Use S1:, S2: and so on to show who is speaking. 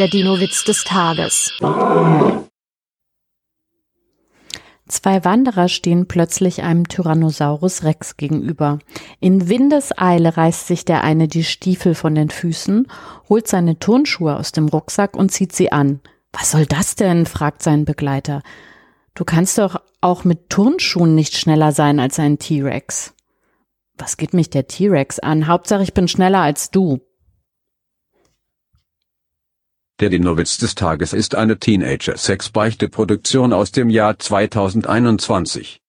S1: Der Dino-Witz des Tages.
S2: Zwei Wanderer stehen plötzlich einem Tyrannosaurus Rex gegenüber. In Windeseile reißt sich der eine die Stiefel von den Füßen, holt seine Turnschuhe aus dem Rucksack und zieht sie an. Was soll das denn? fragt sein Begleiter. Du kannst doch auch mit Turnschuhen nicht schneller sein als ein T-Rex. Was geht mich der T-Rex an? Hauptsache ich bin schneller als du.
S3: Der Dinowitz des Tages ist eine Teenager-Sex-Beichte-Produktion aus dem Jahr 2021.